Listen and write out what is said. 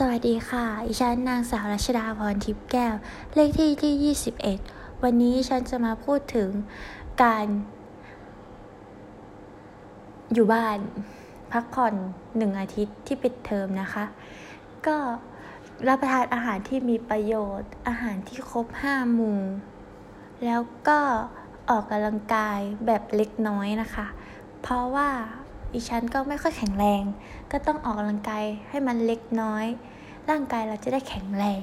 สวัสดีค่ะอิฉันนางสาวรัชดาพรทิพย์แก้ว เลขที่ที่ 21 วันนี้ฉันจะมาพูดถึงการ อยู่บ้านพักผ่อนหนึ่งอาทิตย์ที่ปิดเทอมนะคะ ก็รับประทานอาหารที่มีประโยชน์ อาหารที่ครบห้าหมู่ แล้วก็ออกกำลังกายแบบเล็กน้อยนะคะ เพราะว่า ดิฉันก็ไม่ค่อยแข็งแรง ก็ต้องออกกำลังกายให้มันเล็กน้อย ร่างกายเราจะได้แข็งแรง